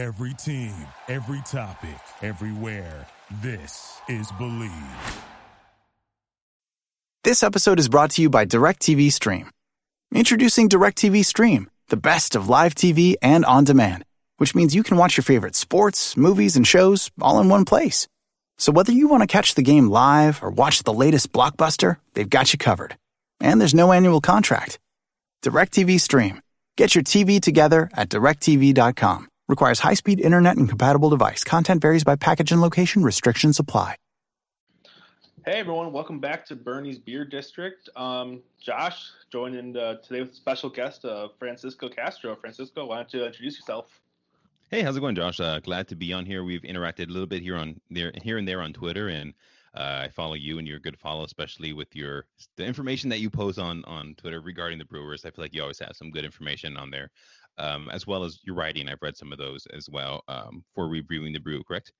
Every team, every topic, everywhere. This is Believe. This episode is brought to you by DirecTV Stream. Introducing DirecTV Stream, the best of live TV and on demand, which means you can watch your favorite sports, movies, and shows all in one place. So whether you want to catch the game live or watch the latest blockbuster, they've got you covered. And there's no annual contract. DirecTV Stream. Get your TV together at directv.com. Requires high-speed internet and compatible device. Content varies by package and location. Restrictions apply. Hey everyone, welcome back to Bernie's Beer District. Um, Josh joining uh, today with a special guest, uh, Francisco Castro. Francisco, why don't you introduce yourself? Hey, how's it going, Josh? Uh, glad to be on here. We've interacted a little bit here on there, here and there on Twitter, and uh, I follow you, and you're a good follow, especially with your the information that you post on on Twitter regarding the Brewers. I feel like you always have some good information on there, um, as well as your writing. I've read some of those as well um, for reviewing the brew. Correct?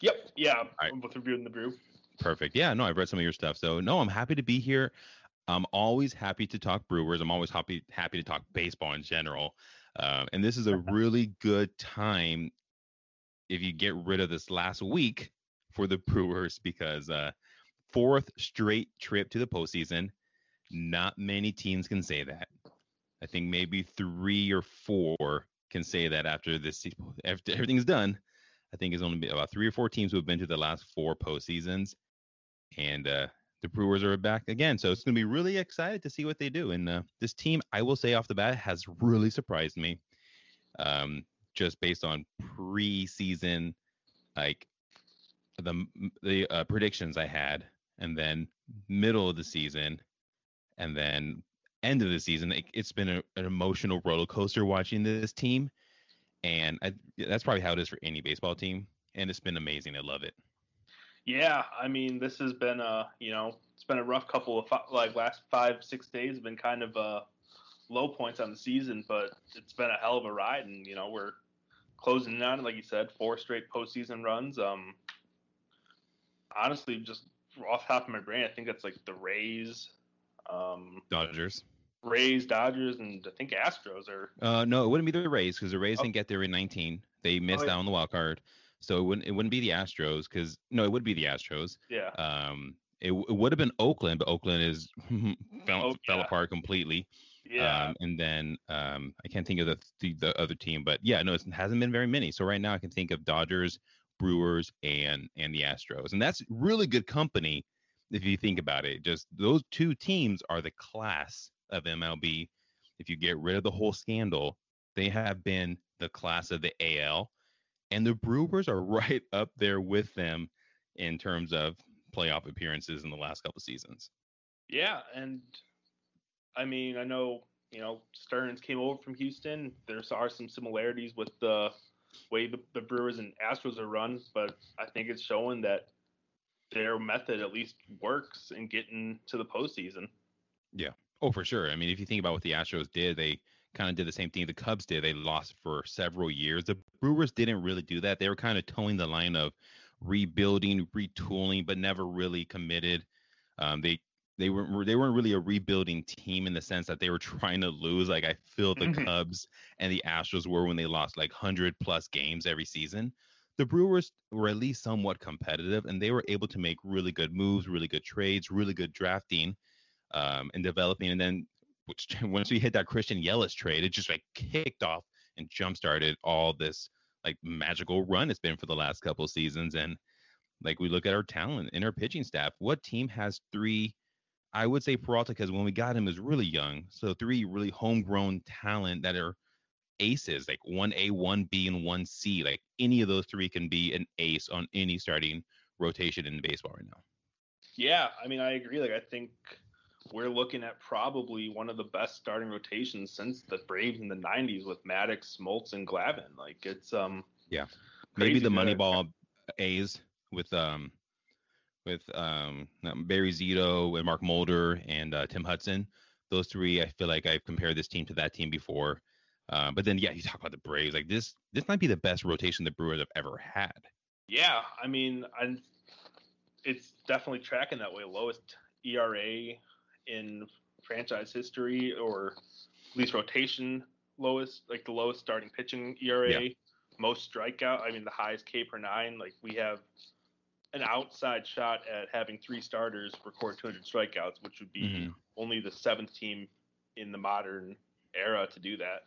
Yep. Yeah. right. I'm both reviewing the brew. Perfect. Yeah, no, I've read some of your stuff. So no, I'm happy to be here. I'm always happy to talk Brewers. I'm always happy happy to talk baseball in general. Uh, and this is a really good time if you get rid of this last week for the Brewers because uh, fourth straight trip to the postseason. Not many teams can say that. I think maybe three or four can say that after this after everything's done. I think it's only about three or four teams who have been to the last four postseasons and uh, the Brewers are back again. So it's going to be really excited to see what they do. And uh, this team, I will say off the bat, has really surprised me. Um, just based on preseason, like the the uh, predictions I had, and then middle of the season, and then end of the season, it, has been a, an emotional roller coaster watching this team. And I, that's probably how it is for any baseball team. And it's been amazing. I love it. Yeah, I mean, this has been a you know it's been a rough couple of like last five six days have been kind of uh, low points on the season, but it's been a hell of a ride, and you know we're closing in on it. like you said four straight postseason runs. Um, honestly, just off top of my brain, I think that's like the Rays, um, Dodgers. Rays, Dodgers, and I think Astros are. Uh, no, it wouldn't be the Rays because the Rays oh. didn't get there in 19. They missed oh, yeah. out on the wild card. So it wouldn't it wouldn't be the Astros because no, it would be the Astros. Yeah. Um, it, it would have been Oakland, but Oakland is fell, oh, fell apart completely. Yeah. Um, and then um, I can't think of the, the, the other team, but yeah, no, it hasn't been very many. So right now I can think of Dodgers, Brewers, and and the Astros, and that's really good company if you think about it. Just those two teams are the class of MLB. If you get rid of the whole mm-hmm. scandal, they have been the class of the AL and the Brewers are right up there with them in terms of playoff appearances in the last couple seasons. Yeah, and I mean, I know you know Stearns came over from Houston. There are some similarities with the way the, the Brewers and Astros are run, but I think it's showing that their method at least works in getting to the postseason. Yeah. Oh, for sure. I mean, if you think about what the Astros did, they kind of did the same thing the Cubs did. They lost for several years. The Brewers didn't really do that. They were kind of towing the line of rebuilding, retooling, but never really committed. Um, they they weren't they weren't really a rebuilding team in the sense that they were trying to lose. Like I feel the mm-hmm. Cubs and the Astros were when they lost like hundred plus games every season. The Brewers were at least somewhat competitive, and they were able to make really good moves, really good trades, really good drafting, um, and developing. And then which once we hit that Christian Yelich trade, it just like kicked off and jump started all this like magical run it's been for the last couple seasons. And like we look at our talent and our pitching staff, what team has three? I would say Peralta because when we got him is really young, so three really homegrown talent that are aces, like one A, one B, and one C. Like any of those three can be an ace on any starting rotation in baseball right now. Yeah, I mean I agree. Like I think we're looking at probably one of the best starting rotations since the Braves in the '90s with Maddux, Smoltz, and Glavine. Like it's um yeah maybe the Moneyball A's with um with um Barry Zito and Mark Mulder and uh, Tim Hudson. Those three, I feel like I've compared this team to that team before. Uh, but then yeah, you talk about the Braves. Like this, this might be the best rotation the Brewers have ever had. Yeah, I mean, I, it's definitely tracking that way. Lowest ERA in franchise history, or at least rotation lowest, like the lowest starting pitching ERA. Yeah. most strikeout. I mean, the highest K per nine. Like we have an outside shot at having three starters record 200 strikeouts, which would be Mhm. only the seventh team in the modern era to do that.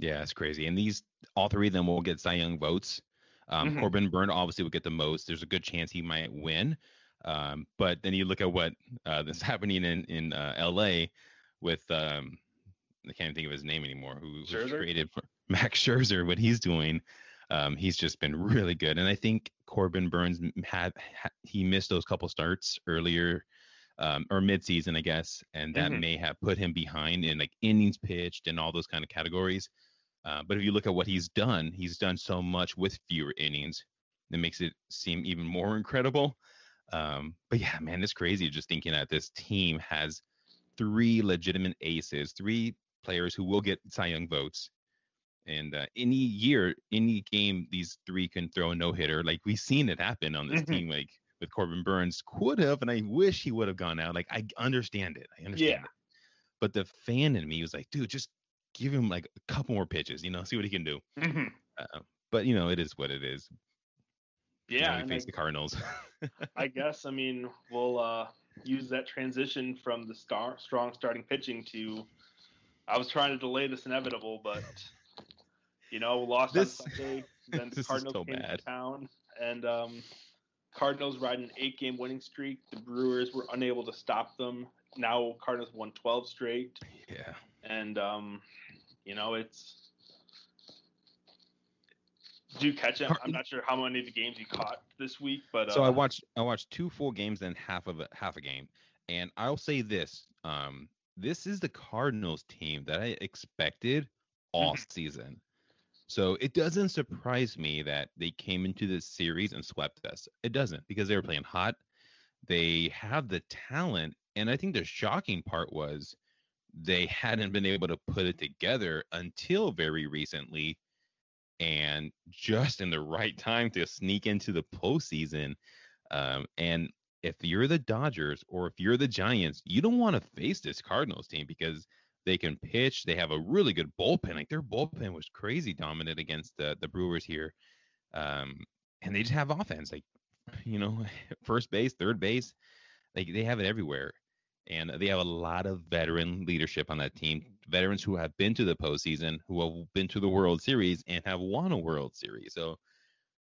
Yeah, it's crazy. And these all three of them will get Cy Young votes. Um, Mhm. Corbin Burnes obviously will get the most. There's a good chance he might win. Um, but then you look at what uh, that's happening in in uh, L.A. with um, I can't think of his name anymore. Who traded for Max Scherzer? What he's doing, um, he's just been really good. And I think Corbin Burnes had, ha he missed those couple starts earlier um, or midseason, I guess, and that Mhm. may have put him behind in like innings pitched and all those kind of categories. Uh, but if you look at what he's done, he's done so much with fewer innings. That makes it seem even more incredible. Um, but yeah, man, it's crazy just thinking that this team has three legitimate aces, three players who will get Cy Young votes. And uh, any year, any game, these three can throw a no hitter. Like we've seen it happen on this Mhm. team. Like with Corbin Burnes, could have, and I wish he would have gone out. Like I understand it. I understand Yeah. it. But the fan in me was like, dude, just give him like a couple more pitches, you know, see what he can do. Mhm. Uh, but you know, it is what it is. You know, Yeah, we I, face the Cardinals. I guess I mean we'll uh, use that transition from the star strong starting pitching to. I was trying to delay this inevitable, but you know, lost This- on Sunday. Then Cardinals so came bad. to town, and um, Cardinals riding an eight-game winning streak. The Brewers were unable to stop them. Now Cardinals won 12 straight, yeah. and um, you know it's. Do you catch? Car- I'm not sure how many of the games you caught this week, but uh, So I uh, watched I watched two full games and half of a half a game. And I'll say this. Um, this is the Cardinals team that I expected all season. So it doesn't surprise me that they came into this series and swept us. It doesn't because they were playing hot. They have the talent, and I think the shocking part was they hadn't been able to put it together until very recently, and just in the right time to sneak into the postseason. Um, and if you're the Dodgers or if you're the Giants, you don't want to face this Cardinals team because they can pitch. They have a really good bullpen. Like their bullpen was crazy dominant against the the Brewers here, um, and they just have offense. Like you know, first base, third base, like they have it everywhere. And they have a lot of veteran leadership on that team. Veterans who have been to the postseason, who have been to the World Series and have won a World Series. So,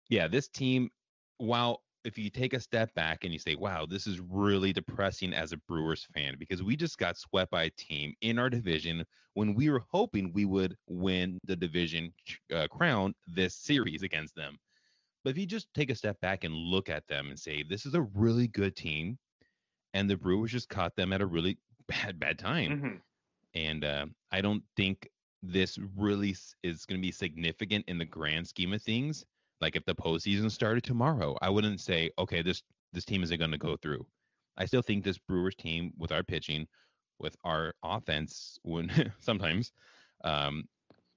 yeah, this team, while if you take a step back and you say, wow, this is really depressing as a Brewers fan because we just got swept by a team in our division when we were hoping we would win the division uh, crown this series against them. But if you just take a step back and look at them and say, this is a really good team, and the Brewers just caught them at a really bad, bad time. mhm. And uh, I don't think this really is going to be significant in the grand scheme of things. Like if the postseason started tomorrow, I wouldn't say, okay, this this team isn't going to go through. I still think this Brewers team, with our pitching, with our offense, when sometimes, um,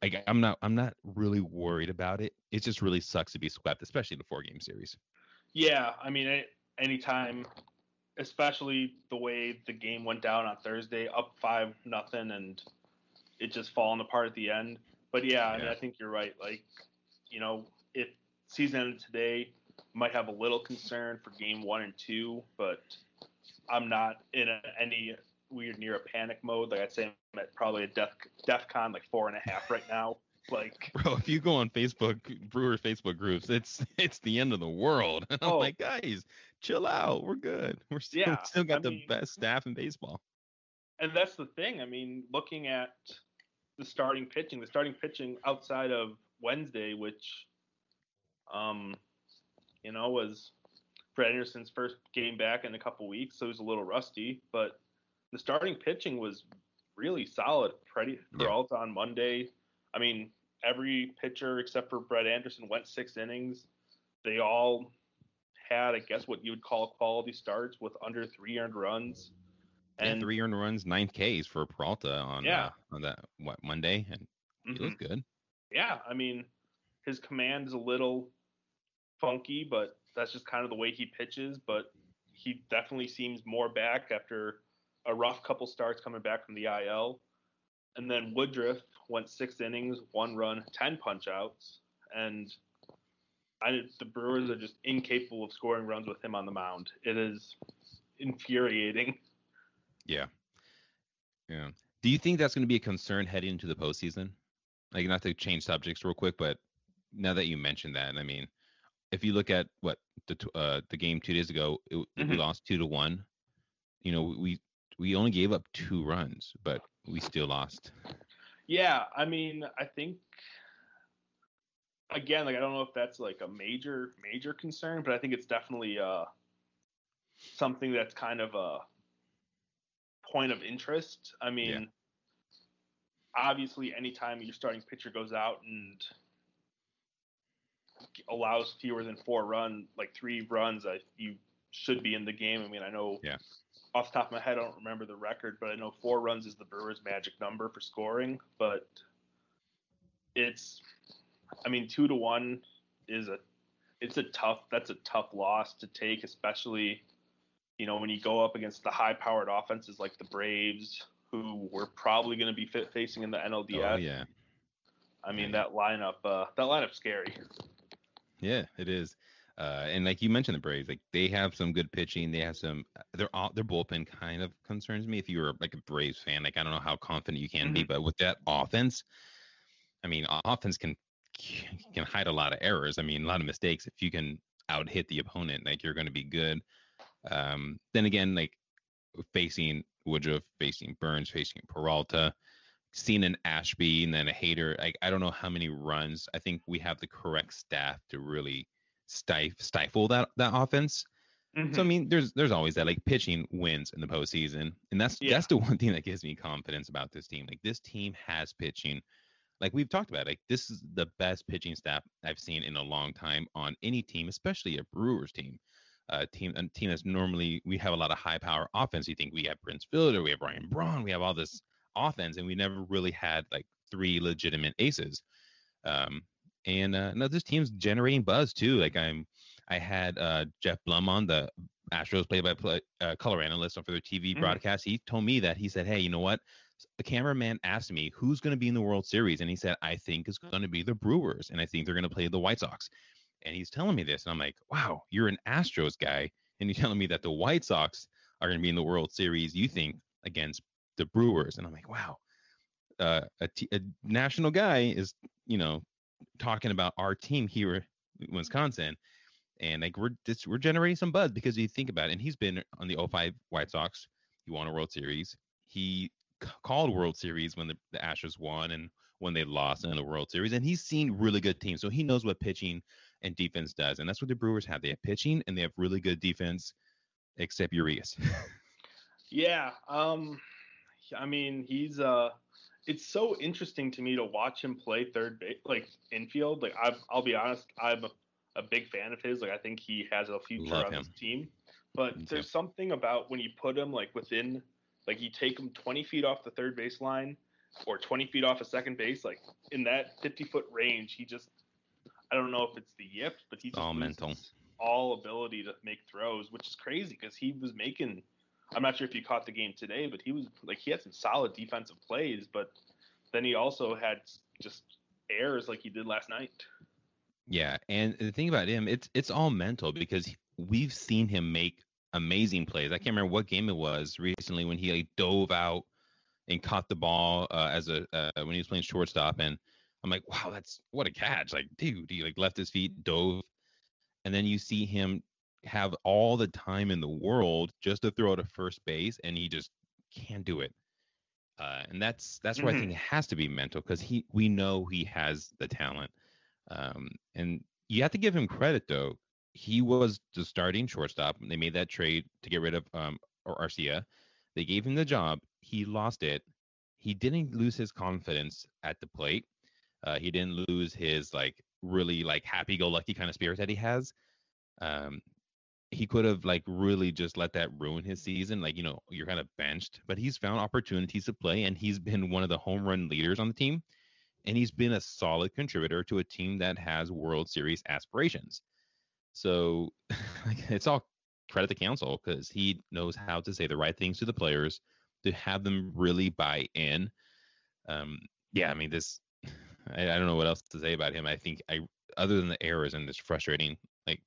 I, I'm not I'm not really worried about it. It just really sucks to be swept, especially in a four game series. Yeah, I mean, anytime, especially the way the game went down on Thursday, up five nothing, and it just falling apart at the end. But yeah, I mean, I think you're right. Like, you know, if season ended today, might have a little concern for game one and two, but I'm not in a, any weird near a panic mode. Like I'd say I'm at probably a def DefCon like four and a half right now. Like, Bro, if you go on Facebook, Brewer Facebook groups, it's it's the end of the world. And I'm Oh. like, guys, chill out. We're good. We're still, Yeah, still got I the mean- best staff in baseball. and that's the thing. I mean, looking at the starting pitching, the starting pitching outside of Wednesday, which, um, you know, was Brett Anderson's first game back in a couple weeks, so he was a little rusty. But the starting pitching was really solid. Freddie Yeah. On Monday. I mean, every pitcher except for Brett Anderson went six innings. They all had, I guess, what you would call quality starts with under three earned runs. And three earned runs, nine Ks for Peralta on Yeah. uh, on that what Monday, and he Mhm. looked good. yeah, I mean, his command is a little funky, but that's just kind of the way he pitches. But he definitely seems more back after a rough couple starts coming back from the IL. And then Woodruff went six innings, one run, ten punch outs. and I, the Brewers are just incapable of scoring runs with him on the mound. It is infuriating. Yeah. Yeah. Do you think that's going to be a concern heading into the postseason? Like, not to change subjects real quick, but now that you mentioned that, I mean, if you look at what the uh, the game two days ago, it, mm-hmm. we lost two to one. You know, we we only gave up two runs, but we still lost. Yeah, I mean, I think again, like I don't know if that's like a major major concern, but I think it's definitely uh something that's kind of a point of interest. I mean, yeah. obviously, anytime your starting pitcher goes out and allows fewer than four run, like three runs, I, you should be in the game. I mean, I know yeah. off the top of my head, I don't remember the record, but I know four runs is the Brewers' magic number for scoring. But it's, I mean, two to one is a, it's a tough. That's a tough loss to take, especially, you know, when you go up against the high-powered offenses like the Braves, who we're probably going to be facing in the NLDS. Oh yeah. I mean that lineup. Uh, that lineup's scary. Yeah, it is. Uh, and like you mentioned, the Braves, like they have some good pitching. They have some. Their their bullpen kind of concerns me. If you were like a Braves fan, like I don't know how confident you can mm-hmm. be, but with that offense, I mean, offense can can hide a lot of errors. I mean, a lot of mistakes. If you can out hit the opponent, like you're going to be good. Um, then again, like facing Woodruff, facing Burnes, facing Peralta, seen an Ashby and then a Hader. Like I don't know how many runs. I think we have the correct staff to really stif- stifle that that offense. Mm-hmm. So I mm-hmm. mean, there's there's always that like pitching wins in the postseason, and that's yeah. that's the one thing that gives me confidence about this team. Like this team has pitching. Like we've talked about, like this is the best pitching staff I've seen in a long time on any team, especially a Brewers team. Uh, team a team that's normally we have a lot of high power offense. You think we have Prince Fielder, we have Ryan Braun, we have all this offense, and we never really had like three legitimate aces. Um, and uh, no, this team's generating buzz too. Like I'm, I had uh, Geoff Blum on the Astros play-by-play uh, color analyst for their TV mm-hmm. broadcast. He told me that he said, "Hey, you know what? The cameraman asked me who's going to be in the World Series, and he said I think it's going to be the Brewers, and I think they're going to play the White Sox." And he's telling me this, and I'm like, "Wow, you're an Astros guy, and you're telling me that the White Sox are going to be in the World Series. You think against the Brewers, and I'm like, wow, uh, a, t- a national guy is you know talking about our team here in Wisconsin, and like we're just, we're generating some buzz because you think about it, and he's been on the 05 White Sox. He won a World Series. He called World Series when the, the Astros won and when they lost in the World Series, and he's seen really good teams, so he knows what pitching and defense does, and that's what the Brewers have. They have pitching and they have really good defense, except Urias. yeah, um, I mean, he's uh it's so interesting to me to watch him play third base, like infield. Like i will be honest, I'm a, a, big fan of his. Like I think he has a future Love on him. this team. But Me there's too. something about when you put him like within, like you take him 20 feet off the third base line or 20 feet off a second base, like in that 50 foot range, he just, I don't know if it's the yips, but he's all mental, all ability to make throws, which is crazy because he was making I'm not sure if you caught the game today, but he was like he had some solid defensive plays, but then he also had just errors like he did last night. Yeah, and the thing about him, it's it's all mental because we've seen him make amazing plays. I can't remember what game it was recently when he like dove out and caught the ball uh, as a uh, when he was playing shortstop, and I'm like, wow, that's what a catch! Like, dude, he like left his feet, dove, and then you see him have all the time in the world just to throw to first base, and he just can't do it. Uh, and that's that's where mm-hmm. I think it has to be mental because he we know he has the talent. Um, and you have to give him credit though. He was the starting shortstop. They made that trade to get rid of um or Arcia. They gave him the job. He lost it. He didn't lose his confidence at the plate. Uh, he didn't lose his like really like happy-go-lucky kind of spirit that he has. Um, he could have like really just let that ruin his season. Like, you know, you're kind of benched, but he's found opportunities to play and he's been one of the home run leaders on the team. And he's been a solid contributor to a team that has World Series aspirations. So it's all credit to Counsell because he knows how to say the right things to the players to have them really buy in. Um, yeah, I mean, this, I, I don't know what else to say about him. I think I other than the errors and it's frustrating. Like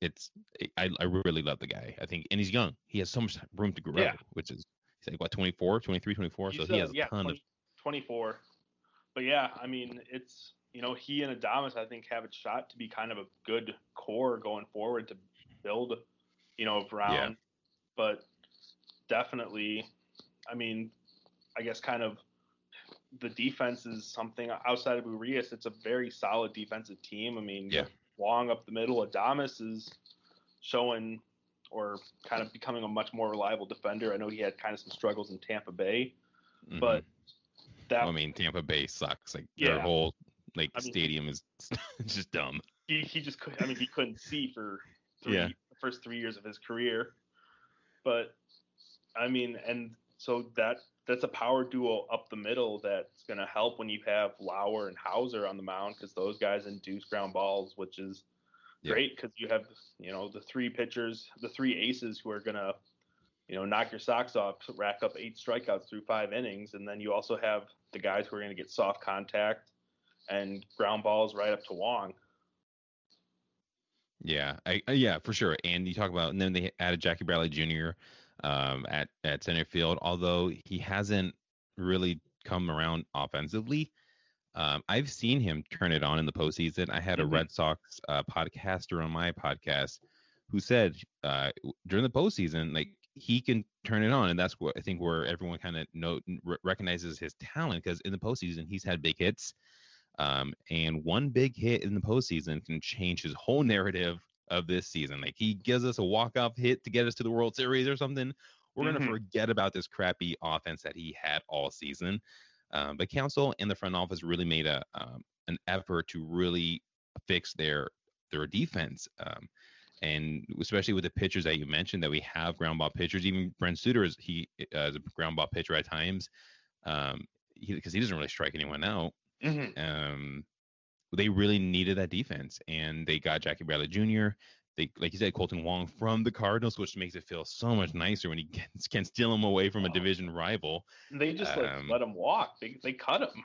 it's I I really love the guy. I think and he's young. He has so much room to grow, Yeah. which is he's like what 24, 23, 24. So He's, he has a ton 20 of 24. But yeah, I mean, it's you know he and Adames I think have a shot to be kind of a good core going forward to build, you know, around. But definitely, I mean, I guess kind of the defense is something outside of Urias. It's a very solid defensive team. I mean, Yeah. Wong up the middle. Adames is showing or kind of becoming a much more reliable defender. I know he had kind of some struggles in Tampa Bay, mhm. but that I mean Tampa Bay sucks. Like their whole like I mean- stadium is just dumb. he, he just could I mean he couldn't see for three Yeah. the first three years of his career. But I mean and so that that's a power duo up the middle that's gonna help when you have Lauer and Houser on the mound because those guys induce ground balls, which is Yeah. great because you have you know the three pitchers, the three aces who are gonna you know knock your socks off, rack up eight strikeouts through five innings, and then you also have the guys who are gonna get soft contact and ground balls right up to Wong. Yeah, I, uh, yeah, for sure. And you talk about, and then they added Jackie Bradley Jr. Um, at at center field, although he hasn't really come around offensively. Um, I've seen him turn it on in the postseason. I had a Mhm. Red Sox uh, podcaster on my podcast who said uh, during the postseason, like he can turn it on, and that's what I think where everyone kind of know recognizes his talent because in the postseason he's had big hits. Um, and one big hit in the postseason can change his whole narrative of this season. Like he gives us a walk-off hit to get us to the World Series or something. We're Mhm. gonna forget about this crappy offense that he had all season. Um, but Counsell and the front office really made a um, an effort to really fix their their defense. Um, and especially with the pitchers that you mentioned that we have ground ball pitchers. Even Brent Suter is he uh, is a ground ball pitcher at times. Um, because he, doesn't really strike anyone out Mm-hmm. um, they really needed that defense, and they got Jackie Bradley Jr. They, like you said, Kolten Wong from the Cardinals, which makes it feel so much nicer when he gets, can steal him away from a division rival. They just like Um, let him walk. They they cut him.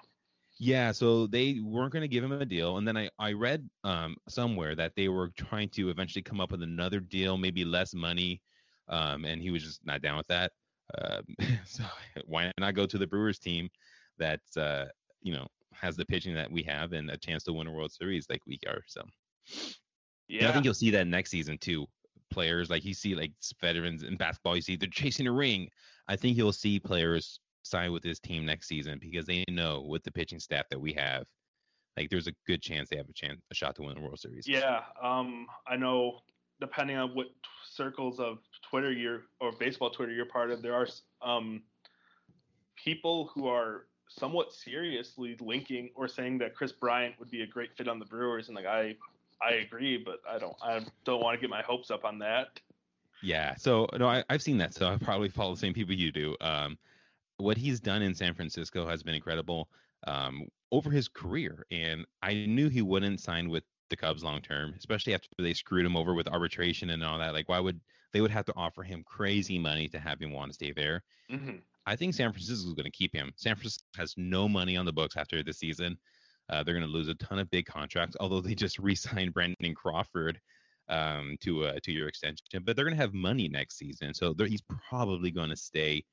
Yeah, so they weren't going to give him a deal, and then I I read um somewhere that they were trying to eventually come up with another deal, maybe less money, um, and he was just not down with that. Um, so why not go to the Brewers team that uh you know has the pitching that we have and a chance to win a World Series like we are. So And Yeah. I think you'll see that next season too. Players like you see like veterans in basketball, you see they're chasing a ring. I think you'll see players sign with this team next season because they know with the pitching staff that we have, like there's a good chance they have a chance a shot to win the World Series. Yeah, um, I know. Depending on what t- circles of Twitter you're or baseball Twitter you're part of, there are um, people who are somewhat seriously linking or saying that Kris Bryant would be a great fit on the Brewers, and like I, I agree, but I don't, I don't want to get my hopes up on that. Yeah. So no, I, I've seen that. So I probably follow the same people you do. Um, what he's done in San Francisco has been incredible um, over his career, and I knew he wouldn't sign with the Cubs long term, especially after they screwed him over with arbitration and all that. Like, why would they would have to offer him crazy money to have him want to stay there? Mm-hmm. I think San Francisco is going to keep him. San Francisco has no money on the books after this season. Uh, they're going to lose a ton of big contracts, although they just re-signed Brandon Crawford um, to a two-year extension. But they're going to have money next season, so he's probably going to stay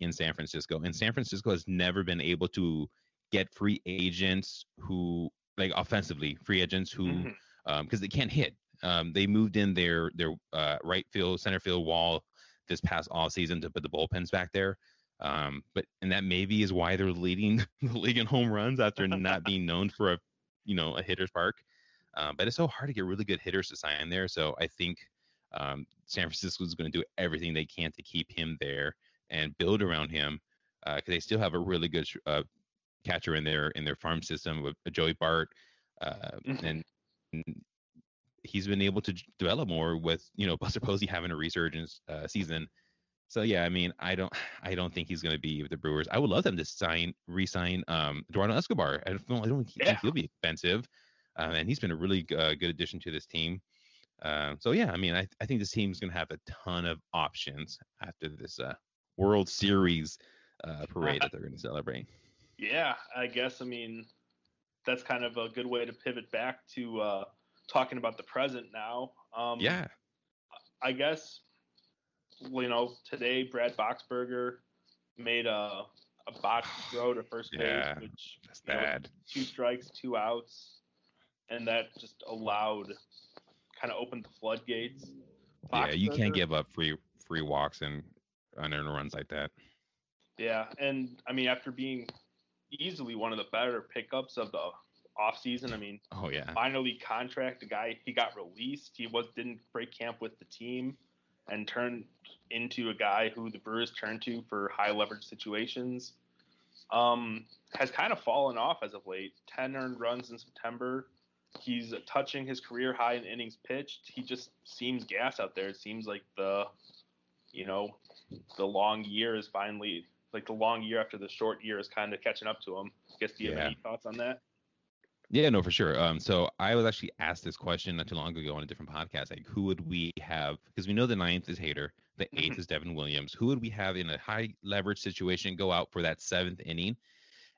in San Francisco. And San Francisco has never been able to get free agents who, like offensively, free agents who, because they can't hit. Um, they moved in their their uh, right field, center field wall this past off season to put the bullpens back there. Um, but and that maybe is why they're leading the league in home runs after not being known for a you know a hitter's park. Um, but it's so hard to get really good hitters to sign there. So I think um, San Francisco is going to do everything they can to keep him there and build around him because they still have a really good uh, catcher in their in their farm system with Joey Bart, uh, Mhm. and he's been able to develop more with you know Buster Posey having a resurgence uh, season. So yeah, I mean, I don't, I don't think he's going to be with the Brewers. I would love them to sign, re-sign um, Eduardo Escobar. I don't, I don't think Yeah. he'll be expensive, uh, and he's been a really uh, good addition to this team. Um, so yeah, I mean, I, I think this team's going to have a ton of options after this uh, World Series uh, parade that they're going to celebrate. Yeah, I guess. I mean, that's kind of a good way to pivot back to uh, talking about the present now. Um, yeah. I guess you know today Brad Boxberger made a a botched throw to first base, Yeah, which That's you know, bad. two strikes, two outs, and that just allowed kind of opened the floodgates. Yeah, you can't give up free free walks and unearned runs like that. Yeah, and I mean after being easily one of the better pickups of the offseason, I mean Oh yeah. minor league contract, the guy he got released, he was didn't break camp with the team and turned into a guy who the Brewers turn to for high leverage situations. Um, has kind of fallen off as of late. Ten earned runs in September. He's touching his career high in innings pitched. He just seems gas out there. It seems like the, you know, the long year is finally like the long year after the short year is kind of catching up to him. I guess do you have any thoughts on that? Yeah, no, for sure. Um, so I was actually asked this question not too long ago on a different podcast. Like, who would we have? Because we know the ninth is Hader, the 8th Mhm. is Devin Williams. Who would we have in a high leverage situation go out for that seventh inning?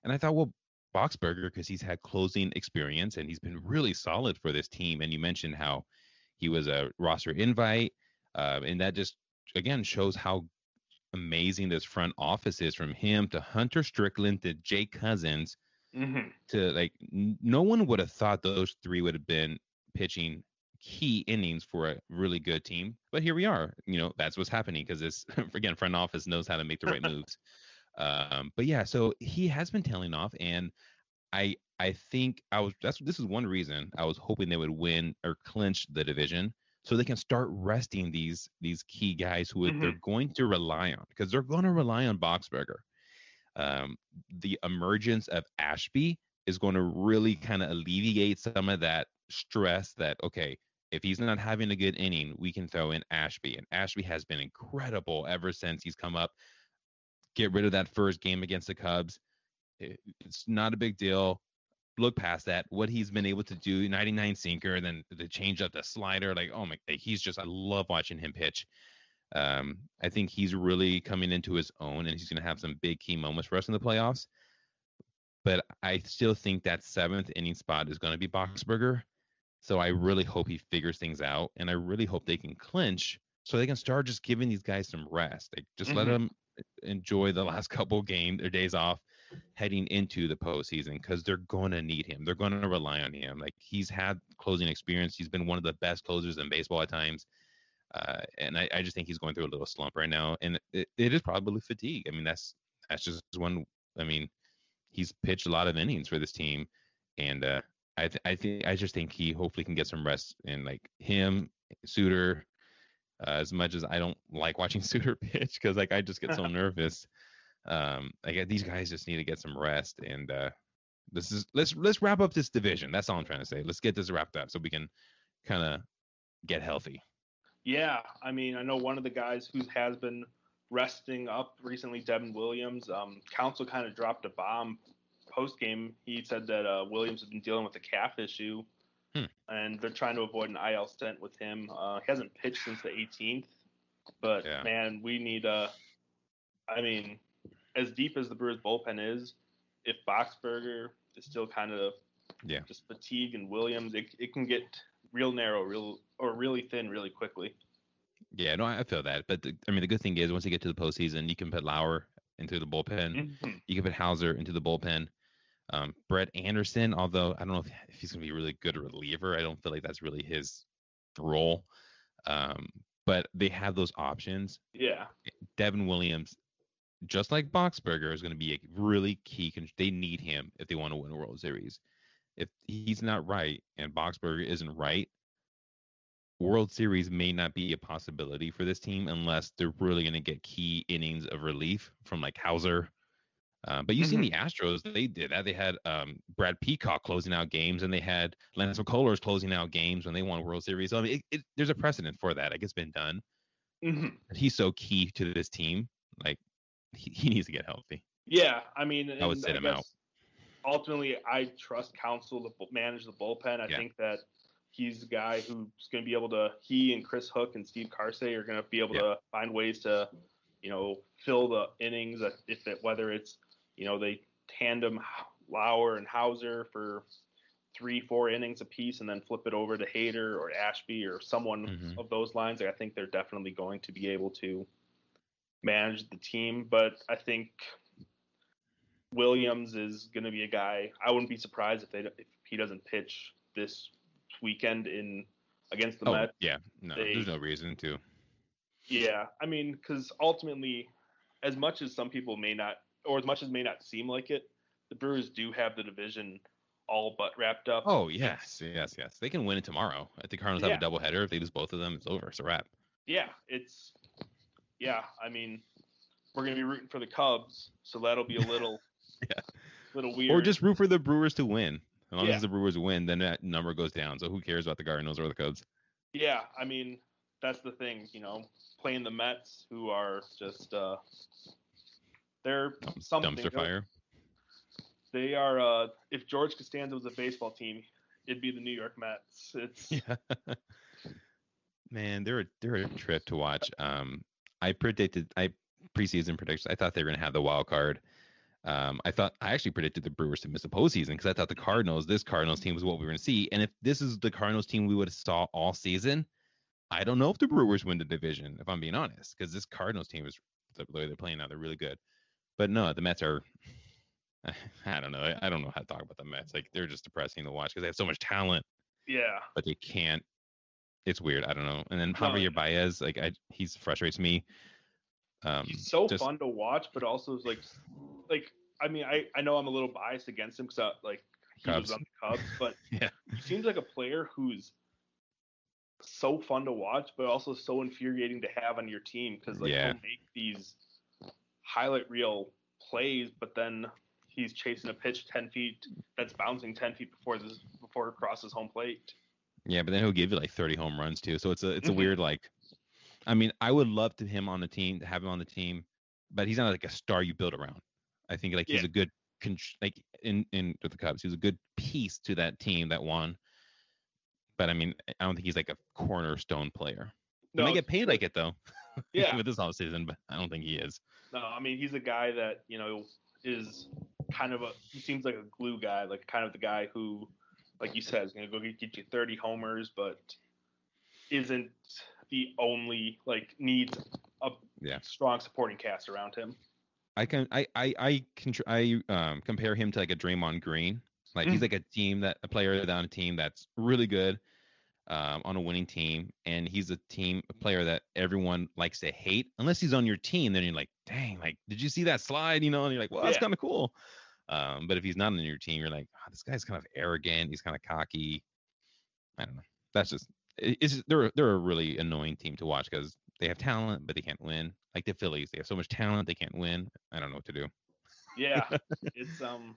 And I thought, well, Boxberger, because he's had closing experience and he's been really solid for this team. And you mentioned how he was a roster invite, uh, and that just again shows how amazing this front office is from him to Hunter Strickland to Jake Cousins Mm-hmm. to like n- no one would have thought those three would have been pitching key innings for a really good team but here we are you know that's what's happening because this again front office knows how to make the right moves. Um but yeah so he has been tailing off and i i think i was that's this is one reason i was hoping they would win or clinch the division so they can start resting these these key guys who they're going to rely on because they're going to rely on boxberger um, the emergence of Ashby is going to really mm-hmm. kind of alleviate some of that stress that okay if he's not having a good inning we can throw in Ashby and Ashby has been incredible ever since he's come up. Get rid of that first game against the Cubs eh, it's not a big deal. Look past that what he's been able to do 99 sinker and then the change up the slider like oh my eh, he's just I love watching him pitch um, I think he's really coming into his own, and he's going to have some big key moments for us in the playoffs. But I still think that seventh inning spot is going to be Boxberger. So I really hope he figures things out, and I really hope they can clinch so they can start just giving these guys some rest. Like just let Mhm. them enjoy the last couple game their days off heading into the postseason because they're going to need him. They're going to rely on him. Like he's had closing experience. He's been one of the best closers in baseball at times. Uh, and I, I just think he's going through a little slump right now, and it, it is probably fatigue. I mean, that's that's just one. I mean, he's pitched a lot of innings for this team, and uh, I th- I think I just think he hopefully can get some rest. And like him, Suter, uh, as much as I don't like watching Suter pitch because like I just get so nervous. Um, like these guys just need to get some rest, and uh, this is let's let's wrap up this division. That's all I'm trying to say. Let's get this wrapped up so we can kind of get healthy. Yeah, I mean, I know one of the guys who has been resting up recently, Devin Williams. Um, Counsell kind of dropped a bomb post game. He said that uh, Williams has been dealing with a calf issue, Hmm. and they're trying to avoid an IL stint with him. Uh, he hasn't pitched since the 18th, but Yeah. man, we need a. I mean, as deep as the Brewers bullpen is, if Boxberger is still kind of Yeah. just fatigue and Williams, it, it can get real narrow, real or really thin really quickly. Yeah, no, I I feel that. But the, I mean, the good thing is once you get to the postseason, you can put Lauer into the bullpen. Mhm. You can put Houser into the bullpen. Um, Brett Anderson, although I don't know if, if he's going to be a really good reliever, I don't feel like that's really his role. Um, but they have those options. Yeah. Devin Williams, just like Boxberger, is going to be a really key. Con- they need him if they want to win a World Series. If he's not right and Boxberger isn't right, World Series may not be a possibility for this team unless they're really going to get key innings of relief from like Houser. Uh, but you've seen the Astros; they did that. They had um, Brad Peacock closing out games, and they had Lance McCullers closing out games when they won World Series. So I mean, it, it, there's a precedent for that. Like it's been done Mhm. he's so key to this team. Like he, he needs to get healthy. Yeah. I mean, I would sit him out. Ultimately, I trust Counsell to manage the bullpen. I Yeah. think that he's the guy who's going to be able to. He and Chris Hook and Steve Karsay are going to be able Yeah. to find ways to, you know, fill the innings. If it whether it's you know they tandem Lauer and Houser for three, four innings apiece, and then flip it over to Hader or Ashby or someone Mhm. of those lines. I think they're definitely going to be able to manage the team. But I think Williams is going to be a guy. I wouldn't be surprised if they if he doesn't pitch this weekend in against the Oh Mets. yeah, no, they- there's no reason to. Yeah, I mean, because ultimately, as much as some people may not, or as much as may not seem like it, the Brewers do have the division all but wrapped up. Oh yes, yes, yes. They can win it tomorrow. I think Cardinals Yeah. have a doubleheader. If they lose both of them, it's over. It's a wrap. Yeah, it's yeah. I mean, we're gonna be rooting for the Cubs, so that'll be a little, Yeah. little weird. Or just root for the Brewers to win. As long Yeah. as the Brewers win, then that number goes down. So who cares about the Cardinals or the Cubs? yeah. I mean, that's the thing, you know, playing the Mets, who are just uh, they're Dump- something. Dumpster fire. They are. Uh, if George Costanza was a baseball team, it'd be the New York Mets. It's Yeah. Man, they're a, they're a trip to watch. Um, I predicted I preseason predictions. I thought they were gonna have the wild card. Um, I thought I actually predicted the Brewers to miss the postseason because I thought the Cardinals, this Cardinals team, was what we were gonna see. And if this is the Cardinals team we would have saw all season, I don't know if the Brewers win the division. If I'm being honest, because this Cardinals team is the way they're playing now, they're really good. But no, the Mets are. I don't know. I, don't know how to talk about the Mets. Like they're just depressing to watch because they have so much talent yeah. but they can't. It's weird. I don't know. And then Javier Baez, like I, he's frustrates me. Um, He's so just- fun to watch, but also like, like I mean, I I know I'm a little biased against him because like he Cubs. was on the Cubs, but Yeah. he seems like a player who's so fun to watch, but also so infuriating to have on your team because like Yeah. he'll make these highlight reel plays, but then he's chasing a pitch ten feet that's bouncing ten feet before this before it crosses home plate. yeah, but then he'll give you like 30 home runs too. So it's a it's a Mhm. weird like. I mean, I would love to him on the team to have him on the team, but he's not like a star you build around. I think like he's a good like in in with the Cubs, he's a good piece to that team that won. But I mean, I don't think he's like a cornerstone player. He might get paid like it though. Yeah. with this offseason, but I don't think he is. No, I mean he's a guy that you know is kind of a. He seems like a glue guy, like kind of the guy who, like you said, is gonna go get, get you 30 homers, but isn't the only like needs a Yeah. strong supporting cast around him. I can I I I can I um compare him to like a Draymond Green. Like he's Mm. like a team that a player that on a team that's really good, um, on a winning team, and he's a team a player that everyone likes to hate unless he's on your team. Then you're like, dang, like did you see that slide? You know, and you're like, well, that's Yeah. kind of cool. Um, but if he's not on your team, you're like, oh, this guy's kind of arrogant. He's kind of cocky. I don't know. That's just it's just- they're they're a really annoying team to watch because they have talent but they can't win. Like the Phillies, they have so much talent they can't win. I don't know what to do. Yeah, it's um,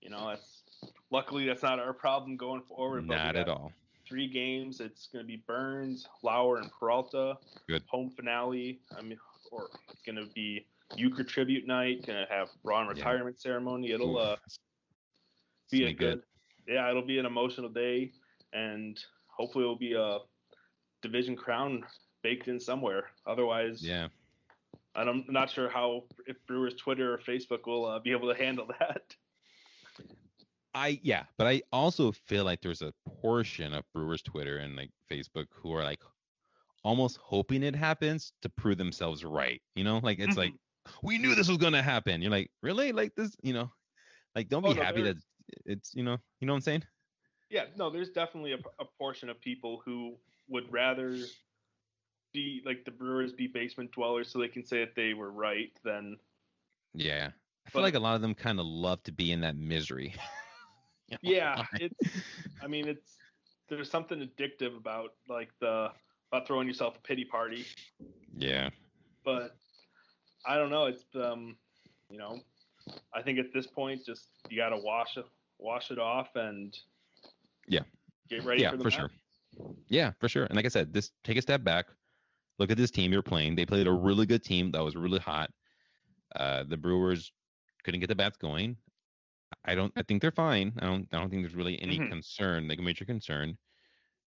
you know, that's luckily that's not our problem going forward. but Not at all. Three games. It's gonna be Burnes, Lauer, and Peralta. Good. Home finale. I mean, or it's gonna be Uecker tribute night. Gonna have Ron Yeah. retirement ceremony. It'll uh be a good. Yeah, it'll be an emotional day, and hopefully it'll be a division crown baked in somewhere. Otherwise, Yeah, And I'm not sure how if Brewers Twitter or Facebook will uh, be able to handle that. I yeah, but I also feel like there's a portion of Brewers Twitter and like Facebook who are like almost hoping it happens to prove themselves right. You know, like it's like we knew this was gonna happen. You're like, really? Like this? You know, like don't be Oh, no, happy that it's you know you know what I'm saying? Yeah, no, there's definitely a, a portion of people who would rather be like the Brewers be basement dwellers so they can say that they were right than Yeah, I feel But- like a lot of them kind of love to be in that misery. Yeah, it's I mean it's there's something addictive about like the about throwing yourself a pity party, yeah, but I don't know, it's um you know, I think at this point just you got to wash it wash it off and Yeah. Get ready yeah, for the for sure. Yeah, for sure. And like I said, this take a step back, look at this team you're playing. They played a really good team that was really hot. Uh, the Brewers couldn't get the bats going. I don't. I think they're fine. I don't. I don't think there's really any Mhm. concern, like a major concern.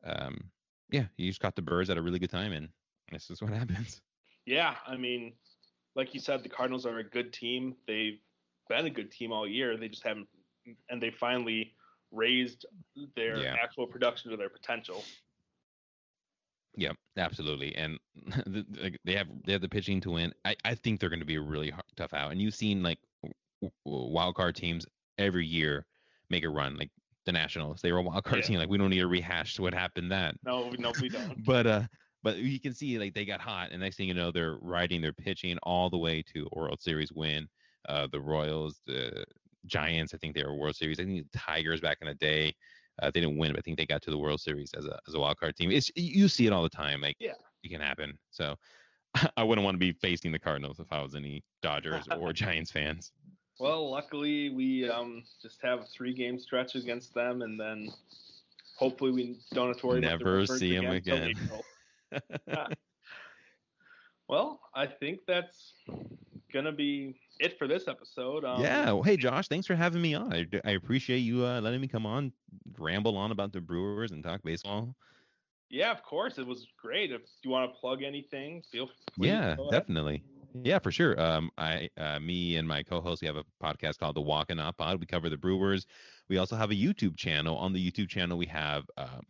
Um, yeah, you just caught the Birds at a really good time, and this is what happens. Yeah, I mean, like you said, the Cardinals are a good team. They've been a good team all year. They just haven't and they finally raised their Yeah. actual production to their potential. Yeah, absolutely. And the- the- they have they have the pitching to win. I, I think they're going to be a really hard, tough out. And you've seen like wild card teams every year make a run. Like the Nationals, they were a wild card Yeah. team. Like we don't need to rehash what happened then. No, no, we don't. But uh, but you can see like they got hot, and next thing you know, they're riding their pitching all the way to World Series win. Uh, the Royals, the Giants, I think they were World Series. I think the Tigers back in the day. Uh, they didn't win, but I think they got to the World Series as a as a wild card team. It's you see it all the time. Like Yeah. it can happen. So I wouldn't want to be facing the Cardinals if I was any Dodgers or Giants fans. Well, luckily we um, just have a three game stretch against them, and then hopefully we don't have to worry about the Never see 'em again. Well, I think that's gonna be it for this episode. Um, yeah. Well, hey Josh, thanks for having me on. I, I appreciate you uh, letting me come on, ramble on about the Brewers and talk baseball. yeah, of course, it was great. If you want to plug anything, feel free. Yeah, definitely. Yeah, for sure. Um, I, uh, me and my co-host, we have a podcast called The Walking Up Pod. We cover the Brewers. We also have a YouTube channel. On the YouTube channel, we have, um,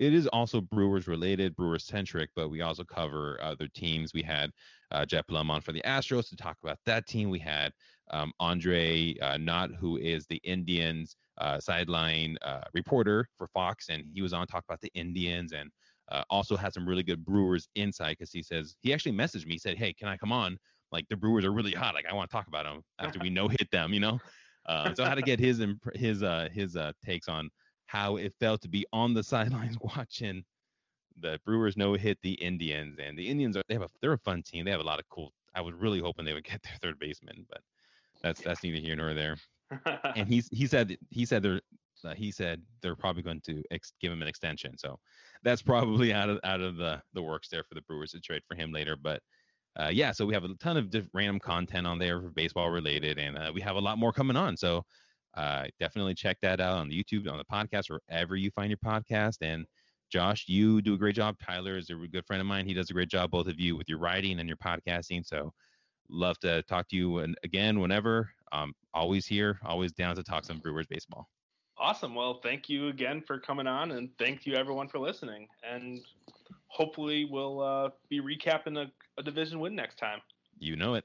it is also Brewers related, Brewers centric, but we also cover other teams. We had uh, Jeff Blum on for the Astros to talk about that team. We had um, Andre uh, Knott, who is the Indians uh, sideline uh, reporter for Fox, and he was on to talk about the Indians and uh, also had some really good Brewers insight because he says he actually messaged me, said, "Hey, can I come on? Like the Brewers are really hot. Like I want to talk about them after we no hit them, you know." Uh, so how to get his imp- his uh, his uh, takes on how it felt to be on the sidelines watching the Brewers no hit the Indians, and the Indians are they have a they're a fun team. They have a lot of cool. I was really hoping they would get their third baseman, but that's that's neither here nor there and he's he said he said they're uh, he said they're probably going to ex- give him an extension. So that's probably out of out of the the works there for the Brewers to trade for him later. But uh, yeah, so we have a ton of diff- random content on there for baseball related, and uh, we have a lot more coming on. So uh, definitely check that out on the YouTube, on the podcast, wherever you find your podcast. And Josh, you do a great job. Tyler is a good friend of mine. He does a great job, both of you, with your writing and your podcasting. So love to talk to you and again whenever. Um, always here, always down to talk some Brewers baseball. Awesome. Well, thank you again for coming on, and thank you everyone for listening. And hopefully, we'll uh, be recapping a, a division win next time. You know it.